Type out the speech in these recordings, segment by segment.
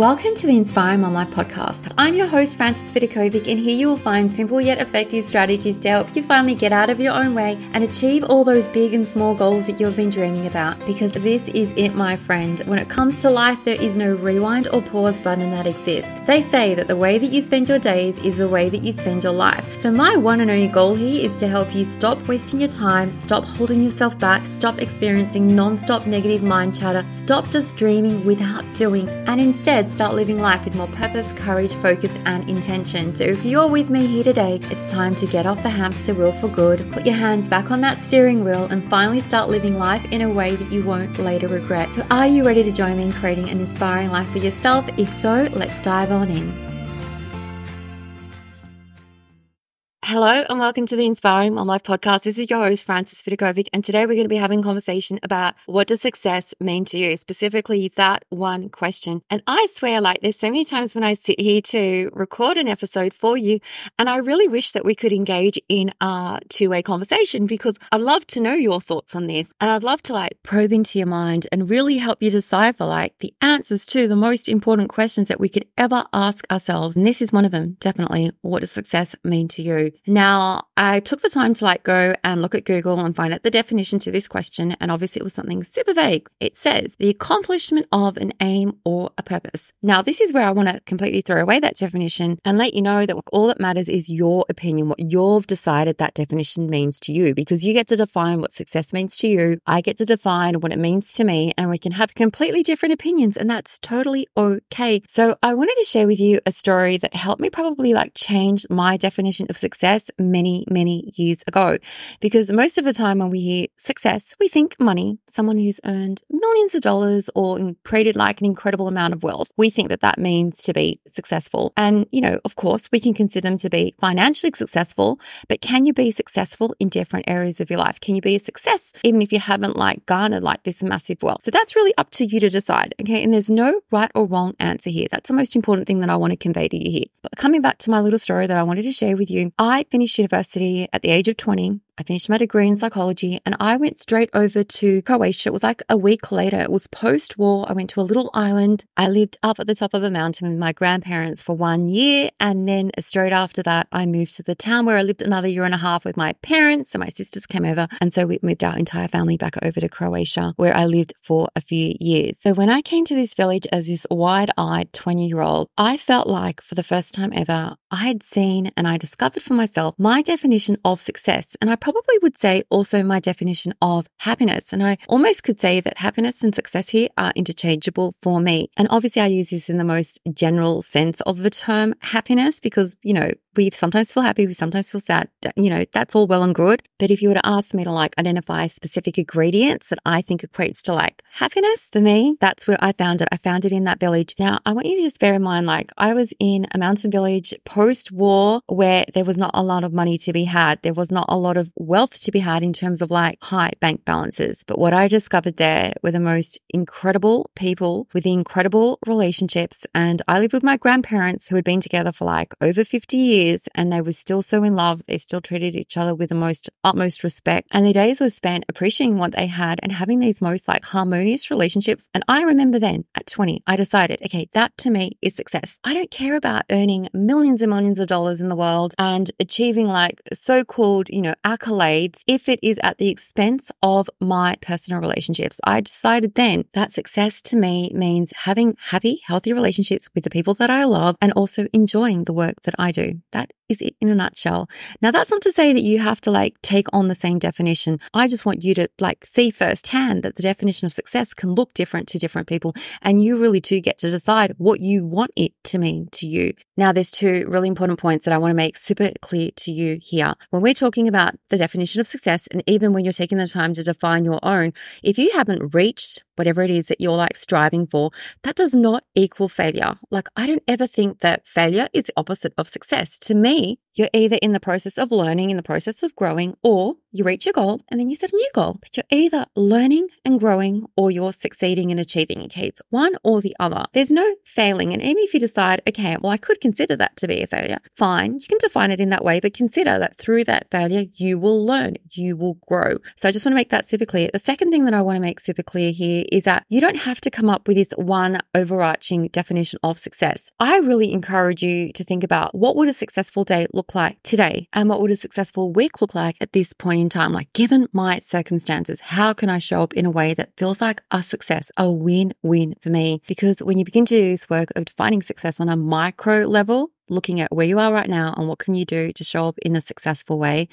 Welcome to the Inspiring Mom Life podcast. I'm your host, Frances Vidakovic, and here you will find simple yet effective strategies to help you finally get out of your own way and achieve all those big and small goals that you've been dreaming about. Because this is it, my friend. When it comes to life, there is no rewind or pause button that exists. They say that the way that you spend your days is the way that you spend your life. So, my one and only goal here is to help you stop wasting your time, stop holding yourself back, stop experiencing non stop negative mind chatter, stop just dreaming without doing, and instead start living life with more purpose, courage, focus, and intention. So if you're with me here today, it's time to get off the hamster wheel for good, put your hands back on that steering wheel, and finally start living life in a way that you won't later regret. So are you ready to join me in creating an inspiring life for yourself? If so, let's dive on in. Hello and welcome to the Inspiring Mom Life podcast. This is your host, Frances Vidakovic, and today we're going to be having a conversation about what does success mean to you, specifically that one question. And I swear, like, there's so many times when I sit here to record an episode for you, and I really wish that we could engage in a two-way conversation because I'd love to know your thoughts on this, and I'd love to like probe into your mind and really help you decipher like the answers to the most important questions that we could ever ask ourselves. And this is one of them, definitely. What does success mean to you? Now, I took the time to like go and look at Google and find out the definition to this question. And obviously it was something super vague. It says the accomplishment of an aim or a purpose. Now, this is where I want to completely throw away that definition and let you know that all that matters is your opinion, what you've decided that definition means to you, because you get to define what success means to you. I get to define what it means to me and we can have completely different opinions and that's totally okay. So I wanted to share with you a story that helped me probably like change my definition of success success many, many years ago. Because most of the time when we hear success, we think money, someone who's earned millions of dollars or created like an incredible amount of wealth. We think that that means to be successful. And, you know, of course, we can consider them to be financially successful, but can you be successful in different areas of your life? Can you be a success even if you haven't like garnered like this massive wealth? So that's really up to you to decide. Okay. And there's no right or wrong answer here. That's the most important thing that I want to convey to you here. But coming back to my little story that I wanted to share with you, I finished university at the age of 20 I finished my degree in psychology and I went straight over to Croatia. It was like a week later. It was post war. I went to a little island. I lived up at the top of a mountain with my grandparents for one year. And then straight after that, I moved to the town where I lived another year and a half with my parents and my sisters came over. And so we moved our entire family back over to Croatia where I lived for a few years. So when I came to this village as this wide eyed 20 year old, I felt like for the first time ever, I had seen and I discovered for myself my definition of success. And I probably would say also my definition of happiness. And I almost could say that happiness and success here are interchangeable for me. And obviously I use this in the most general sense of the term happiness because, you know, we sometimes feel happy, we sometimes feel sad. You know, that's all well and good. But if you were to ask me to like identify specific ingredients that I think equates to like happiness for me, that's where I found it. I found it in that village. Now, I want you to just bear in mind, like I was in a mountain village post war where there was not a lot of money to be had. There was not a lot of wealth to be had in terms of like high bank balances. But what I discovered there were the most incredible people with incredible relationships. And I lived with my grandparents who had been together for like over 50 years and they were still so in love. They still treated each other with the most utmost respect. And the days were spent appreciating what they had and having these most like harmonious relationships. And I remember then at 20, I decided, okay, that to me is success. I don't care about earning millions and millions of dollars in the world and achieving like so called, you know, accolades if it is at the expense of my personal relationships. I decided then that success to me means having happy, healthy relationships with the people that I love and also enjoying the work that I do. That is it in a nutshell. Now, that's not to say that you have to like take on the same definition. I just want you to like see firsthand that the definition of success can look different to different people. And you really do get to decide what you want it to mean to you. Now, there's two really important points that I want to make super clear to you here. When we're talking about the definition of success, and even when you're taking the time to define your own, if you haven't reached whatever it is that you're like striving for, that does not equal failure. Like, I don't ever think that failure is the opposite of success. To me, you're either in the process of learning, in the process of growing, or you reach your goal and then you set a new goal. But you're either learning and growing or you're succeeding and achieving. Okay, it's one or the other. There's no failing. And even if you decide, okay, well, I could consider that to be a failure, fine, you can define it in that way, but consider that through that failure, you will learn, you will grow. So I just want to make that super clear. The second thing that I want to make super clear here is that you don't have to come up with this one overarching definition of success. I really encourage you to think about what would a successful day look like today and what would a successful week look like at this point in time? Like, given my circumstances, how can I show up in a way that feels like a success, a win win for me? Because when you begin to do this work of defining success on a micro level, looking at where you are right now and what can you do to show up in a successful way,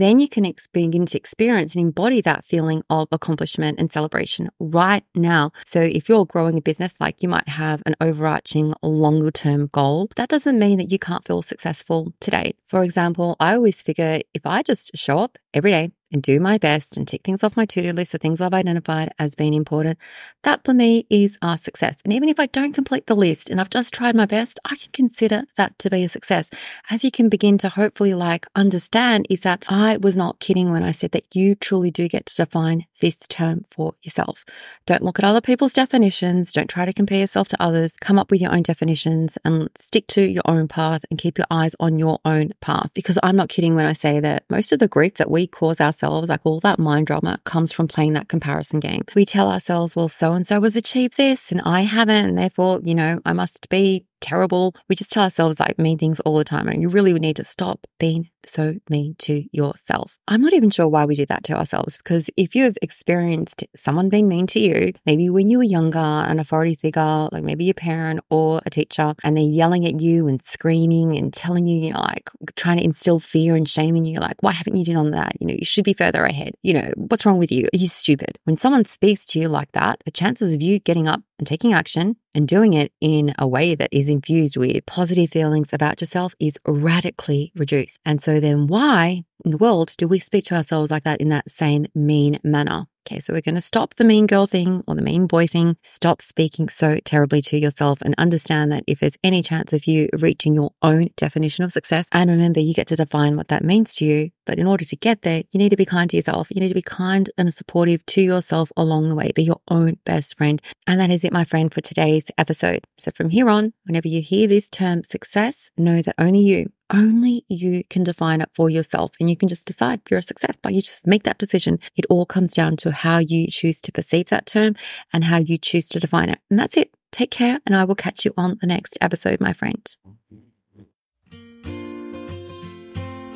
then you can ex- begin to experience and embody that feeling of accomplishment and celebration right now. So if you're growing a business, like you might have an overarching longer term goal, that doesn't mean that you can't feel successful today. For example, I always figure if I just show up every day and do my best and tick things off my to do list of things I've identified as being important, that for me is a success. And even if I don't complete the list and I've just tried my best, I can consider that to be a success. As you can begin to hopefully like understand, is that I was not kidding when I said that you truly do get to define this term for yourself. Don't look at other people's definitions. Don't try to compare yourself to others. Come up with your own definitions and stick to your own path and keep your eyes on your own path. Because I'm not kidding when I say that most of the grief that we cause ourselves ourselves, like all that mind drama comes from playing that comparison game. We tell ourselves, well, so and so has achieved this and I haven't, and therefore, you know, I must be terrible. We just tell ourselves like mean things all the time. And you really need to stop being so mean to yourself. I'm not even sure why we do that to ourselves because if you have experienced someone being mean to you, maybe when you were younger, an authority figure, like maybe your parent or a teacher, and they're yelling at you and screaming and telling you, you know, like trying to instill fear and shame in you, like, why haven't you done that? You know, you should be further ahead. You know, what's wrong with you? You're you stupid? When someone speaks to you like that, the chances of you getting up and taking action and doing it in a way that is infused with positive feelings about yourself is radically reduced. And so then why in the world do we speak to ourselves like that in that same mean manner? Okay, so we're going to stop the mean girl thing or the mean boy thing. Stop speaking so terribly to yourself and understand that if there's any chance of you reaching your own definition of success, and remember, you get to define what that means to you. But in order to get there, you need to be kind to yourself. You need to be kind and supportive to yourself along the way. Be your own best friend. And that is it, my friend, for today's episode. So from here on, whenever you hear this term success, know that only you, only you can define it for yourself and you can just decide you're a success but you just make that decision. It all comes down to how you choose to perceive that term and how you choose to define it. And that's it. Take care and i will catch you on the next episode my friend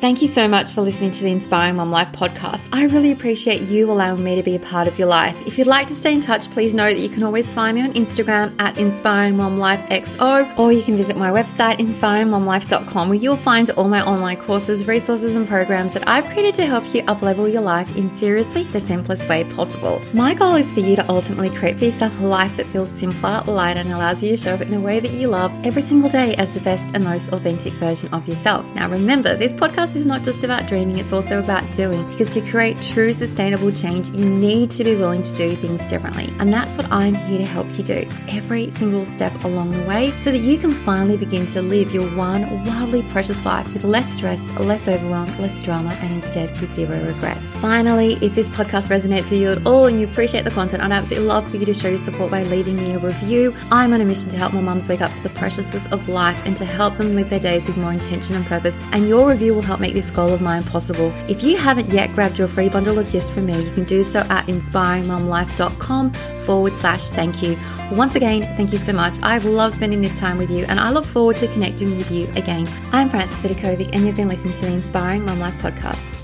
Thank you so much for listening to the Inspiring Mom Life podcast. I really appreciate you allowing me to be a part of your life. If you'd like to stay in touch, please know that you can always find me on Instagram at Inspiring Mom Life XO, or you can visit my website, inspiringmomlife.com, where you'll find all my online courses, resources, and programs that I've created to help you uplevel your life in seriously the simplest way possible. My goal is for you to ultimately create for yourself a life that feels simpler, lighter, and allows you to show up in a way that you love every single day as the best and most authentic version of yourself. Now, remember, this podcast is not just about dreaming, it's also about doing. Because to create true sustainable change, you need to be willing to do things differently. And that's what I'm here to help you do every single step along the way so that you can finally begin to live your one wildly precious life with less stress, less overwhelm, less drama, and instead with zero regrets. Finally, if this podcast resonates with you at all and you appreciate the content, I'd absolutely love for you to show your support by leaving me a review. I'm on a mission to help more mums wake up to the preciousness of life and to help them live their days with more intention and purpose. And your review will help make this goal of mine possible. If you haven't yet grabbed your free bundle of gifts from me, you can do so at inspiringmomlife.com forward slash thank you. Once again, thank you so much. I've loved spending this time with you and I look forward to connecting with you again. I'm Frances Vidakovic and you've been listening to the Inspiring Mom Life podcast.